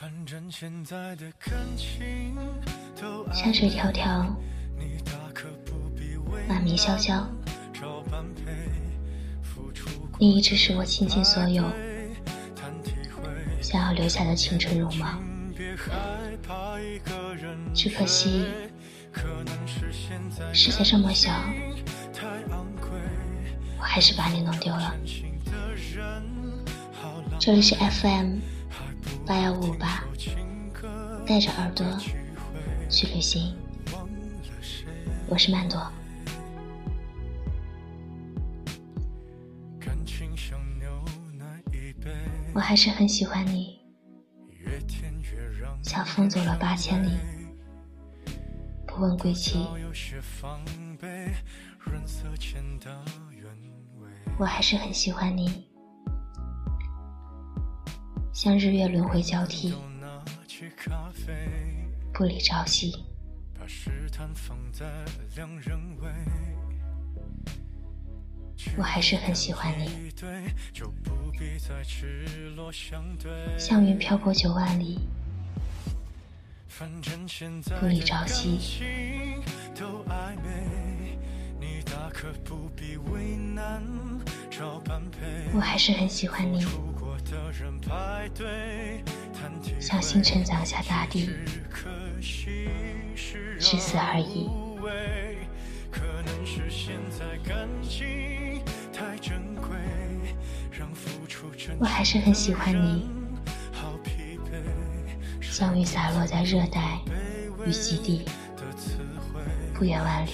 山水迢迢，马鸣萧萧，你一直是我倾尽所有。想要留下的青春容貌，只可惜世界这么小，我还是把你弄丢了。这里是 FM 八幺五八，带着耳朵去旅行，我是曼朵。我还是很喜欢你，像风走了八千里，不问归期。我还是很喜欢你。像日月轮回交替，不离朝夕。我还是很喜欢你，像云漂泊九万里，不离朝夕。我还是很喜欢你。小星辰降下大地，至此而已。我还是很喜欢你，像雨洒落在热带与极地，不远万里。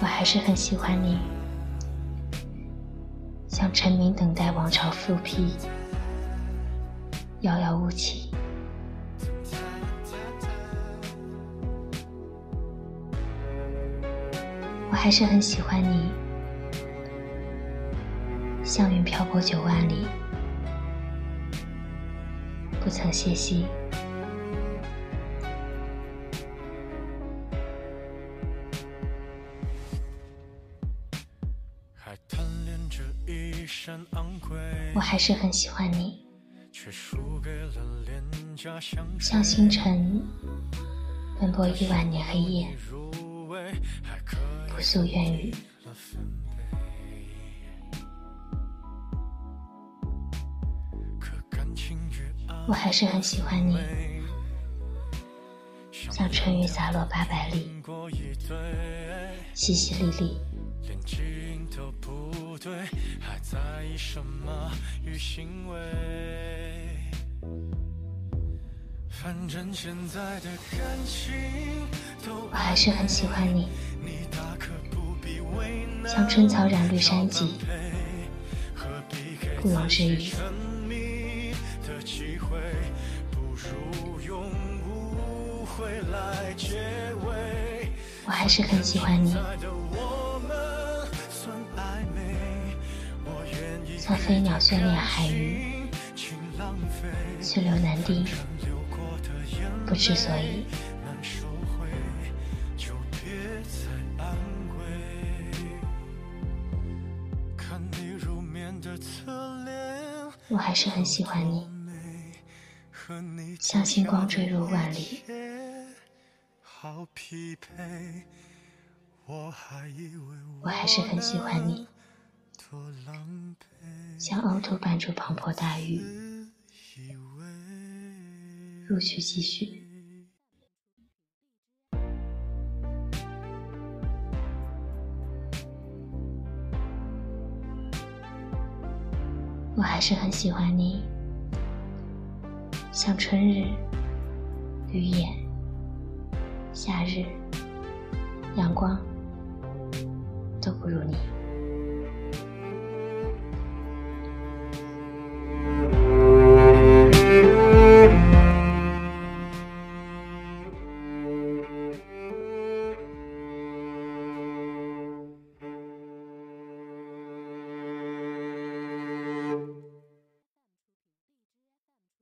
我还是很喜欢你，像臣民等待王朝复辟，遥遥无期。我还是很喜欢你，像云漂泊九万里，不曾歇息。我还是很喜欢你，像星辰奔波亿万年黑夜，不诉怨语。我还是很喜欢你，像春雨洒落八百里，淅淅沥沥。我还是很喜欢你，像春草染绿山脊，不容置疑。我还是很喜欢你。像飞鸟眷恋海鱼，去留难丁，不知所以。我还是很喜欢你，像星光坠入万里。我还是很喜欢你。像凹凸版出磅礴大雨，入曲继续。我还是很喜欢你，像春日绿叶，夏日阳光，都不如你。